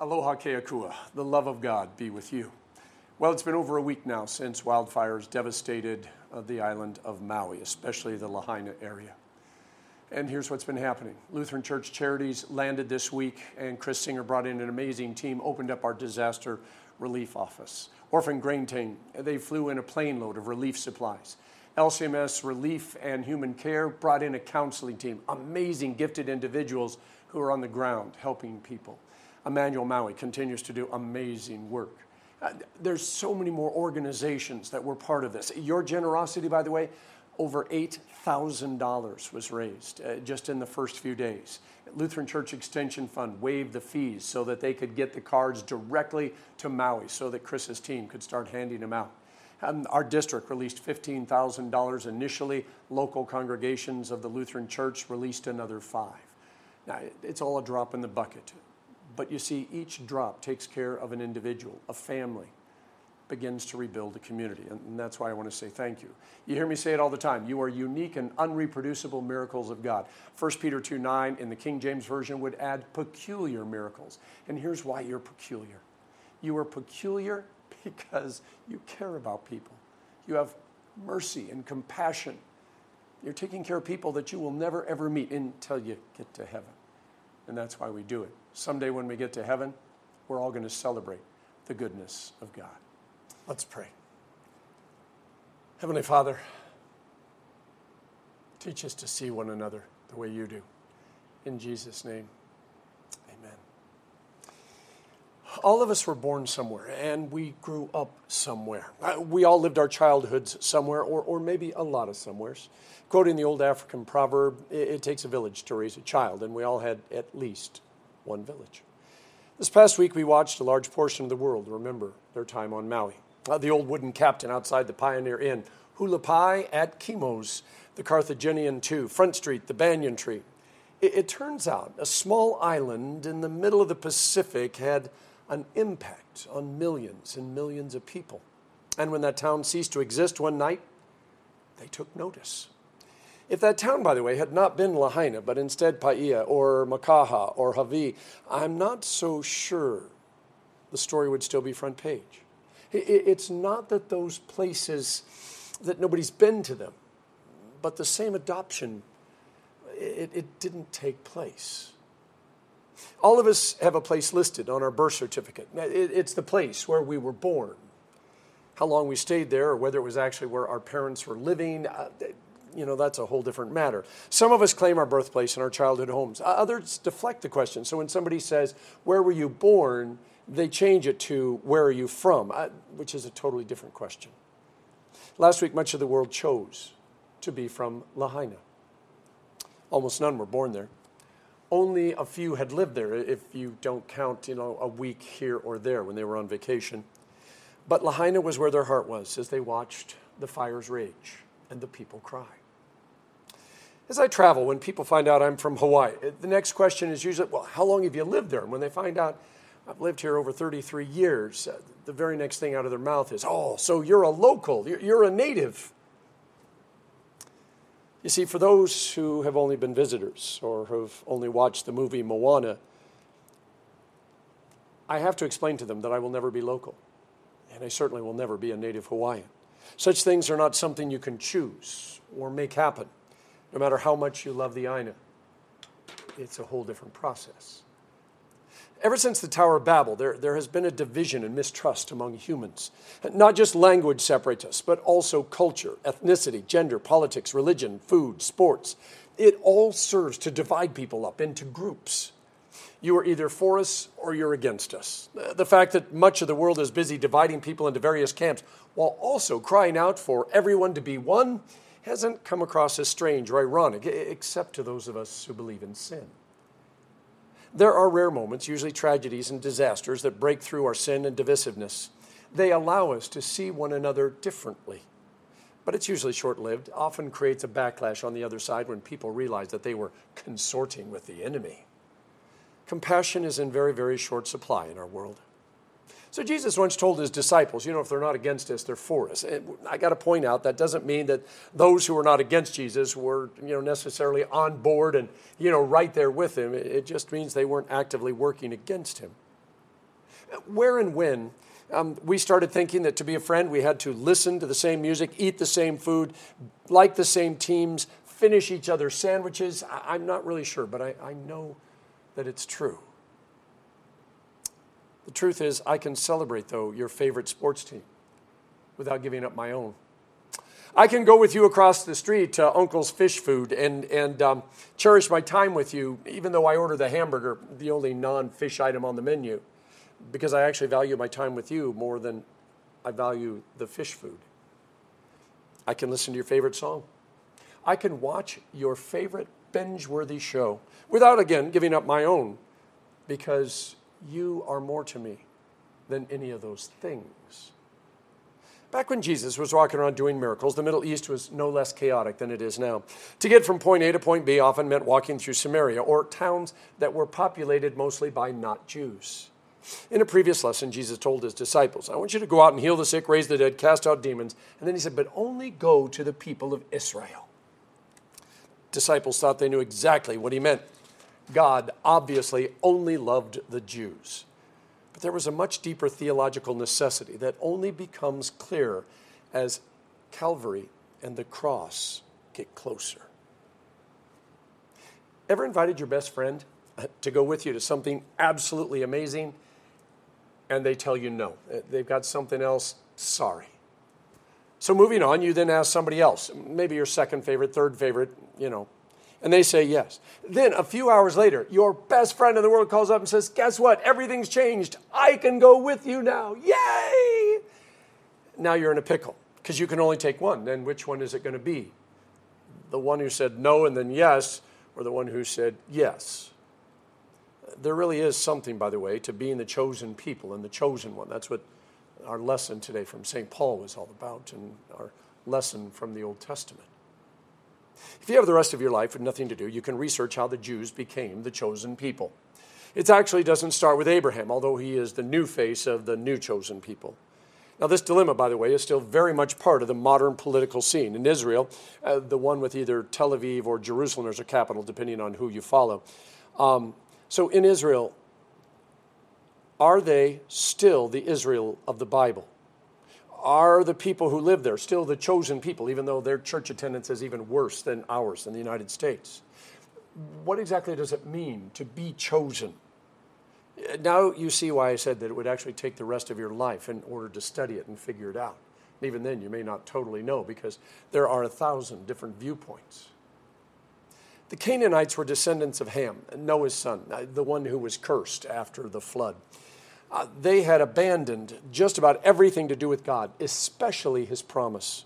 Aloha Keakua, the love of God be with you. Well, it's been over a week now since wildfires devastated uh, the island of Maui, especially the Lahaina area. And here's what's been happening Lutheran Church Charities landed this week, and Chris Singer brought in an amazing team, opened up our disaster relief office. Orphan Grain Train, they flew in a plane load of relief supplies. LCMS Relief and Human Care brought in a counseling team, amazing, gifted individuals who are on the ground helping people. Emmanuel Maui continues to do amazing work. Uh, there's so many more organizations that were part of this. Your generosity, by the way, over $8,000 was raised uh, just in the first few days. Lutheran Church Extension Fund waived the fees so that they could get the cards directly to Maui so that Chris's team could start handing them out. Um, our district released $15,000 initially. Local congregations of the Lutheran Church released another five. Now, it's all a drop in the bucket. But you see, each drop takes care of an individual, a family, begins to rebuild a community. And that's why I want to say thank you. You hear me say it all the time. You are unique and unreproducible miracles of God. 1 Peter 2 9 in the King James Version would add peculiar miracles. And here's why you're peculiar you are peculiar because you care about people, you have mercy and compassion. You're taking care of people that you will never ever meet until you get to heaven. And that's why we do it. Someday when we get to heaven, we're all going to celebrate the goodness of God. Let's pray. Heavenly Father, teach us to see one another the way you do. In Jesus' name, amen. All of us were born somewhere and we grew up somewhere. Uh, we all lived our childhoods somewhere, or, or maybe a lot of somewheres. Quoting the old African proverb, it, it takes a village to raise a child, and we all had at least one village. This past week, we watched a large portion of the world remember their time on Maui uh, the old wooden captain outside the Pioneer Inn, Hula Pie at Kimo's, the Carthaginian too, Front Street, the banyan tree. It, it turns out a small island in the middle of the Pacific had an impact on millions and millions of people. And when that town ceased to exist one night, they took notice. If that town, by the way, had not been Lahaina, but instead Paia or Makaha or Hawi, I'm not so sure the story would still be front page. It's not that those places, that nobody's been to them, but the same adoption, it, it didn't take place. All of us have a place listed on our birth certificate. It's the place where we were born. How long we stayed there, or whether it was actually where our parents were living, uh, you know, that's a whole different matter. Some of us claim our birthplace and our childhood homes. Others deflect the question. So when somebody says, Where were you born? they change it to where are you from, which is a totally different question. Last week, much of the world chose to be from Lahaina. Almost none were born there. Only a few had lived there, if you don't count, you know, a week here or there when they were on vacation. But Lahaina was where their heart was as they watched the fires rage and the people cry. As I travel, when people find out I'm from Hawaii, the next question is usually, well, how long have you lived there? And when they find out I've lived here over 33 years. Uh, the very next thing out of their mouth is, Oh, so you're a local, you're, you're a native. You see, for those who have only been visitors or have only watched the movie Moana, I have to explain to them that I will never be local, and I certainly will never be a native Hawaiian. Such things are not something you can choose or make happen, no matter how much you love the Aina. It's a whole different process. Ever since the Tower of Babel, there, there has been a division and mistrust among humans. Not just language separates us, but also culture, ethnicity, gender, politics, religion, food, sports. It all serves to divide people up into groups. You are either for us or you're against us. The fact that much of the world is busy dividing people into various camps while also crying out for everyone to be one hasn't come across as strange or ironic, except to those of us who believe in sin. There are rare moments, usually tragedies and disasters, that break through our sin and divisiveness. They allow us to see one another differently. But it's usually short lived, often creates a backlash on the other side when people realize that they were consorting with the enemy. Compassion is in very, very short supply in our world. So Jesus once told his disciples, you know, if they're not against us, they're for us. And I got to point out that doesn't mean that those who were not against Jesus were, you know, necessarily on board and, you know, right there with him. It just means they weren't actively working against him. Where and when um, we started thinking that to be a friend, we had to listen to the same music, eat the same food, like the same teams, finish each other's sandwiches. I- am not really sure, but I, I know that it's true. The truth is, I can celebrate, though, your favorite sports team without giving up my own. I can go with you across the street to Uncle's Fish Food and, and um, cherish my time with you, even though I order the hamburger, the only non fish item on the menu, because I actually value my time with you more than I value the fish food. I can listen to your favorite song. I can watch your favorite binge worthy show without, again, giving up my own, because you are more to me than any of those things. Back when Jesus was walking around doing miracles, the Middle East was no less chaotic than it is now. To get from point A to point B often meant walking through Samaria or towns that were populated mostly by not Jews. In a previous lesson, Jesus told his disciples, I want you to go out and heal the sick, raise the dead, cast out demons. And then he said, But only go to the people of Israel. Disciples thought they knew exactly what he meant. God obviously only loved the Jews. But there was a much deeper theological necessity that only becomes clear as Calvary and the cross get closer. Ever invited your best friend to go with you to something absolutely amazing and they tell you no? They've got something else? Sorry. So moving on, you then ask somebody else, maybe your second favorite, third favorite, you know, and they say yes. Then a few hours later, your best friend in the world calls up and says, Guess what? Everything's changed. I can go with you now. Yay! Now you're in a pickle because you can only take one. Then which one is it going to be? The one who said no and then yes, or the one who said yes? There really is something, by the way, to being the chosen people and the chosen one. That's what our lesson today from St. Paul was all about, and our lesson from the Old Testament. If you have the rest of your life with nothing to do, you can research how the Jews became the chosen people. It actually doesn't start with Abraham, although he is the new face of the new chosen people. Now, this dilemma, by the way, is still very much part of the modern political scene. In Israel, uh, the one with either Tel Aviv or Jerusalem as a capital, depending on who you follow. Um, so, in Israel, are they still the Israel of the Bible? are the people who live there still the chosen people, even though their church attendance is even worse than ours in the United States? What exactly does it mean to be chosen? Now you see why I said that it would actually take the rest of your life in order to study it and figure it out. Even then, you may not totally know because there are a thousand different viewpoints. The Canaanites were descendants of Ham, Noah's son, the one who was cursed after the flood uh, they had abandoned just about everything to do with God, especially his promise.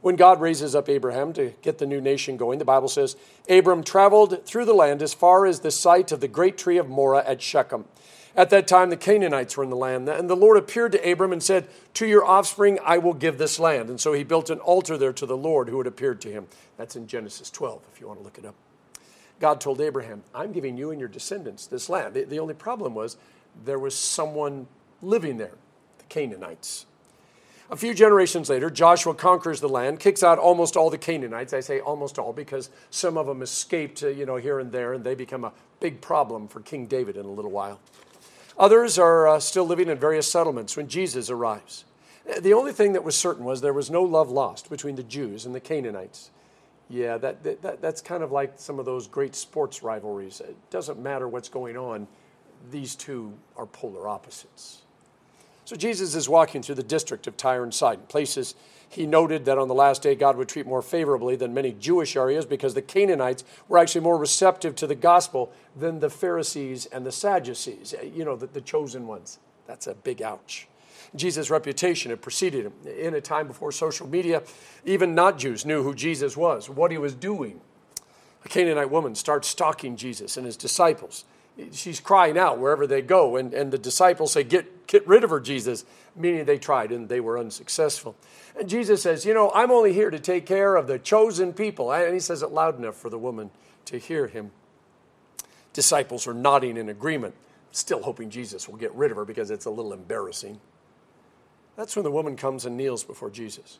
When God raises up Abraham to get the new nation going, the Bible says Abram traveled through the land as far as the site of the great tree of Moreh at Shechem. At that time, the Canaanites were in the land, and the Lord appeared to Abram and said, To your offspring I will give this land. And so he built an altar there to the Lord who had appeared to him. That's in Genesis 12, if you want to look it up. God told Abraham, I'm giving you and your descendants this land. The only problem was there was someone living there, the Canaanites. A few generations later, Joshua conquers the land, kicks out almost all the Canaanites. I say almost all because some of them escaped, uh, you know, here and there, and they become a big problem for King David in a little while. Others are uh, still living in various settlements when Jesus arrives. Uh, the only thing that was certain was there was no love lost between the Jews and the Canaanites. Yeah, that, that, that's kind of like some of those great sports rivalries. It doesn't matter what's going on, these two are polar opposites. So Jesus is walking through the district of Tyre and Sidon, places he noted that on the last day God would treat more favorably than many Jewish areas because the Canaanites were actually more receptive to the gospel than the Pharisees and the Sadducees, eh, you know, the, the chosen ones. That's a big ouch. Jesus' reputation had preceded him. In a time before social media, even not Jews knew who Jesus was, what he was doing. A Canaanite woman starts stalking Jesus and his disciples she's crying out wherever they go. And, and the disciples say, get, get rid of her, Jesus, meaning they tried and they were unsuccessful. And Jesus says, You know, I'm only here to take care of the chosen people. And he says it loud enough for the woman to hear him. Disciples are nodding in agreement, still hoping Jesus will get rid of her because it's a little embarrassing. That's when the woman comes and kneels before Jesus,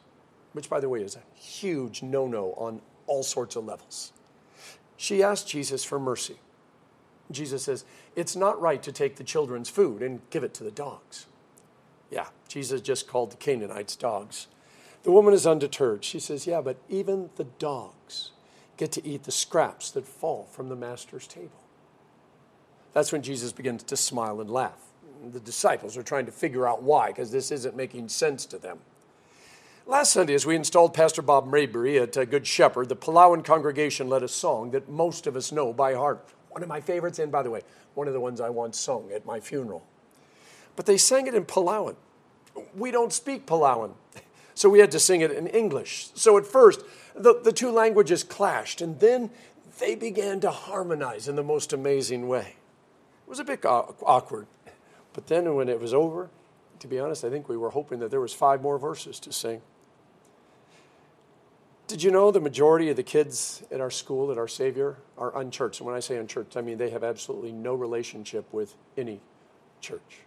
which, by the way, is a huge no no on all sorts of levels. She asked Jesus for mercy Jesus says, It's not right to take the children's food and give it to the dogs. Yeah, Jesus just called the Canaanites dogs. The woman is undeterred. She says, Yeah, but even the dogs get to eat the scraps that fall from the master's table. That's when Jesus begins to smile and laugh. The disciples are trying to figure out why, because this isn't making sense to them. Last Sunday, as we installed Pastor Bob Maybury at uh, Good Shepherd, the Palauan congregation led a song that most of us know by heart. One of my favorites, and by the way, one of the ones I once sung at my funeral. But they sang it in Palauan. We don't speak Palauan, so we had to sing it in English. So at first, the, the two languages clashed, and then they began to harmonize in the most amazing way. It was a bit awkward, but then when it was over, to be honest, I think we were hoping that there was five more verses to sing. Did you know the majority of the kids at our school, at our Savior, are unchurched? And when I say unchurched, I mean they have absolutely no relationship with any church.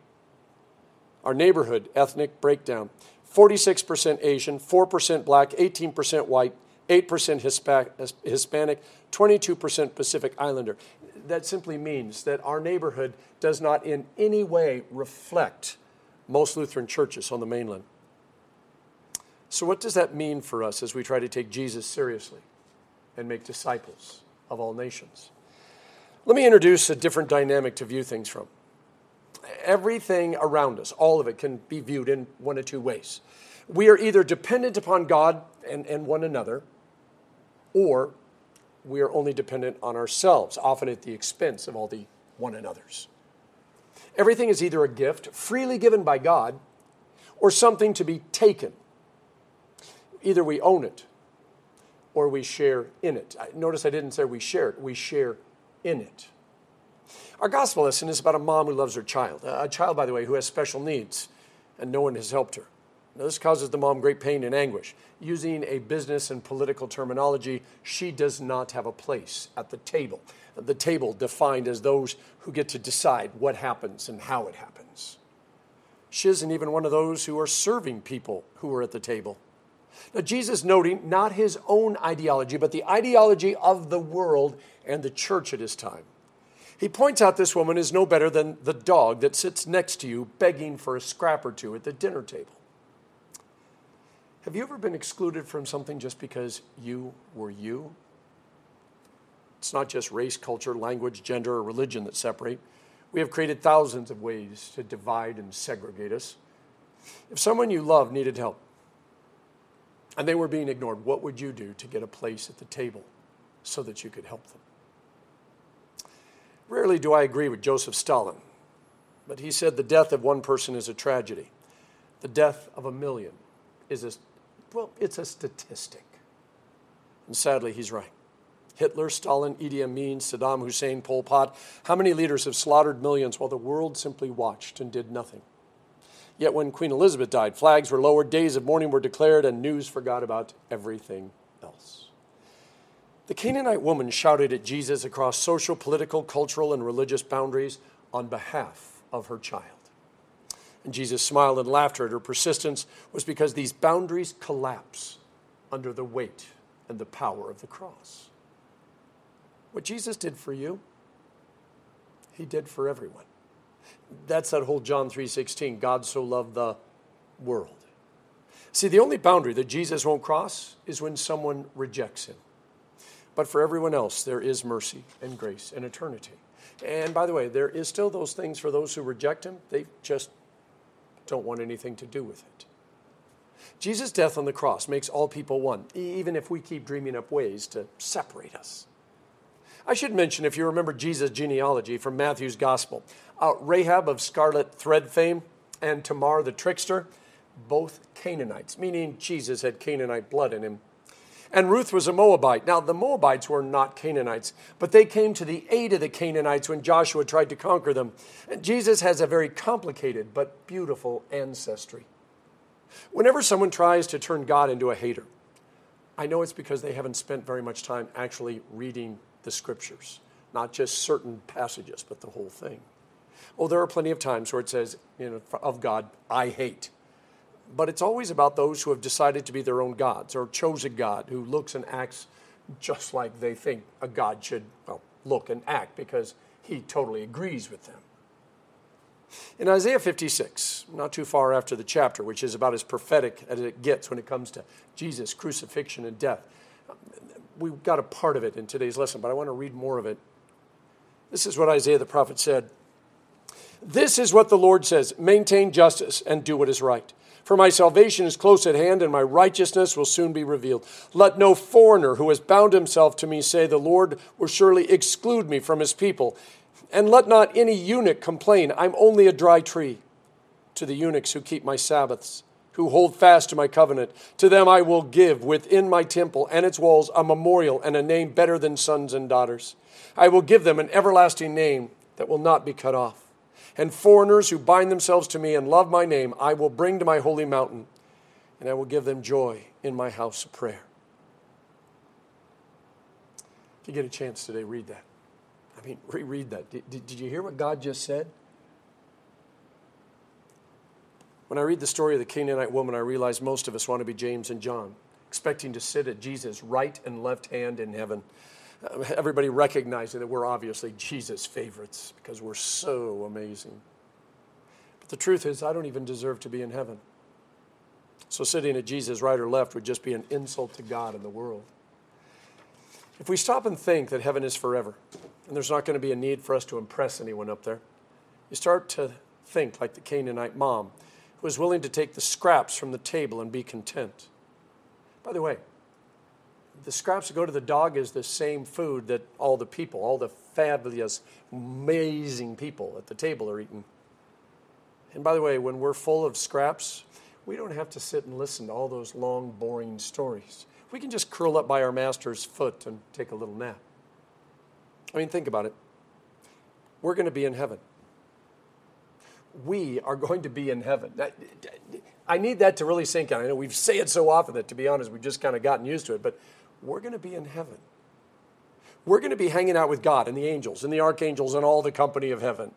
Our neighborhood ethnic breakdown 46% Asian, 4% black, 18% white, 8% Hispanic, 22% Pacific Islander. That simply means that our neighborhood does not in any way reflect most Lutheran churches on the mainland. So, what does that mean for us as we try to take Jesus seriously and make disciples of all nations? Let me introduce a different dynamic to view things from. Everything around us, all of it, can be viewed in one of two ways. We are either dependent upon God and, and one another, or we are only dependent on ourselves, often at the expense of all the one another's. Everything is either a gift freely given by God or something to be taken. Either we own it or we share in it. Notice I didn't say we share it, we share in it. Our gospel lesson is about a mom who loves her child, a child, by the way, who has special needs, and no one has helped her. Now, this causes the mom great pain and anguish. Using a business and political terminology, she does not have a place at the table. The table defined as those who get to decide what happens and how it happens. She isn't even one of those who are serving people who are at the table. Now, Jesus noting not his own ideology, but the ideology of the world and the church at his time. He points out this woman is no better than the dog that sits next to you begging for a scrap or two at the dinner table. Have you ever been excluded from something just because you were you? It's not just race, culture, language, gender, or religion that separate. We have created thousands of ways to divide and segregate us. If someone you love needed help and they were being ignored, what would you do to get a place at the table so that you could help them? Rarely do I agree with Joseph Stalin, but he said the death of one person is a tragedy. The death of a million is a well, it's a statistic. And sadly, he's right. Hitler, Stalin, Idi Amin, Saddam Hussein, Pol Pot, how many leaders have slaughtered millions while the world simply watched and did nothing? Yet when Queen Elizabeth died, flags were lowered, days of mourning were declared, and news forgot about everything else. The Canaanite woman shouted at Jesus across social, political, cultural, and religious boundaries on behalf of her child. And Jesus smiled and laughter at her persistence was because these boundaries collapse under the weight and the power of the cross. What Jesus did for you, he did for everyone. That's that whole John 3:16, God so loved the world. See, the only boundary that Jesus won't cross is when someone rejects him. But for everyone else, there is mercy and grace and eternity. And by the way, there is still those things for those who reject him. They just don't want anything to do with it. Jesus' death on the cross makes all people one, even if we keep dreaming up ways to separate us. I should mention, if you remember Jesus' genealogy from Matthew's Gospel, uh, Rahab of scarlet thread fame and Tamar the trickster, both Canaanites, meaning Jesus had Canaanite blood in him. And Ruth was a Moabite. Now, the Moabites were not Canaanites, but they came to the aid of the Canaanites when Joshua tried to conquer them. And Jesus has a very complicated but beautiful ancestry. Whenever someone tries to turn God into a hater, I know it's because they haven't spent very much time actually reading the scriptures, not just certain passages, but the whole thing. Oh, there are plenty of times where it says, you know, of God, I hate but it's always about those who have decided to be their own gods or chose a God who looks and acts just like they think a God should, well, look and act because he totally agrees with them. In Isaiah 56, not too far after the chapter, which is about as prophetic as it gets when it comes to Jesus' crucifixion and death, we've got a part of it in today's lesson, but I want to read more of it. This is what Isaiah the prophet said. This is what the Lord says maintain justice and do what is right. For my salvation is close at hand, and my righteousness will soon be revealed. Let no foreigner who has bound himself to me say, The Lord will surely exclude me from his people. And let not any eunuch complain, I'm only a dry tree. To the eunuchs who keep my Sabbaths, who hold fast to my covenant, to them I will give within my temple and its walls a memorial and a name better than sons and daughters. I will give them an everlasting name that will not be cut off and foreigners who bind themselves to me and love my name, I will bring to my holy mountain, and I will give them joy in my house of prayer. If you get a chance today, read that. I mean, reread that. Did, did, did you hear what God just said? When I read the story of the Canaanite woman, I realize most of us want to be James and John, expecting to sit at Jesus' right and left hand in heaven uh, everybody recognizing that we're obviously Jesus' favorites because we're so amazing. But the truth is, I don't even deserve to be in heaven. So sitting at Jesus' right or left would just be an insult to God and the world. If we stop and think that heaven is forever, and there's not going to be a need for us to impress anyone up there, you start to think like the Canaanite mom was willing to take the scraps from the table and be content. By the way, the scraps that go to the dog is the same food that all the people, all the fabulous, amazing people at the table are eating. And by the way, when we're full of scraps, we don't have to sit and listen to all those long, boring stories. We can just curl up by our master's foot and take a little nap. I mean, think about it. We're going to be in heaven. We are going to be in heaven. I need that to really sink in. I know we say it so often that, to be honest, we've just kind of gotten used to it. But we're going to be in heaven. We're going to be hanging out with God and the angels and the archangels and all the company of heaven.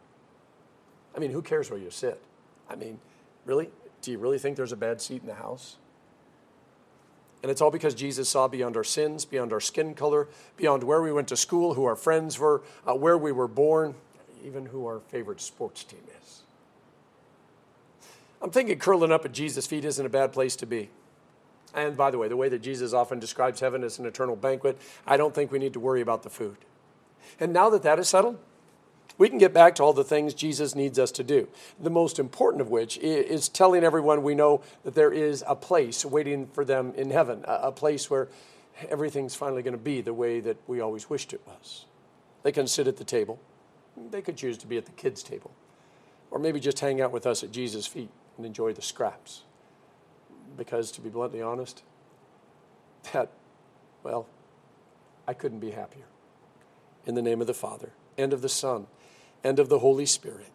I mean, who cares where you sit? I mean, really? Do you really think there's a bad seat in the house? And it's all because Jesus saw beyond our sins, beyond our skin color, beyond where we went to school, who our friends were, uh, where we were born, even who our favorite sports team is. I'm thinking curling up at Jesus' feet isn't a bad place to be. And by the way, the way that Jesus often describes heaven as an eternal banquet, I don't think we need to worry about the food. And now that that is settled, we can get back to all the things Jesus needs us to do. The most important of which is telling everyone we know that there is a place waiting for them in heaven, a place where everything's finally going to be the way that we always wished it was. They can sit at the table. They could choose to be at the kids' table. Or maybe just hang out with us at Jesus' feet and enjoy the scraps because, to be bluntly honest, that, well, I couldn't be happier. In the name of the Father, and of the Son, and of the Holy Spirit.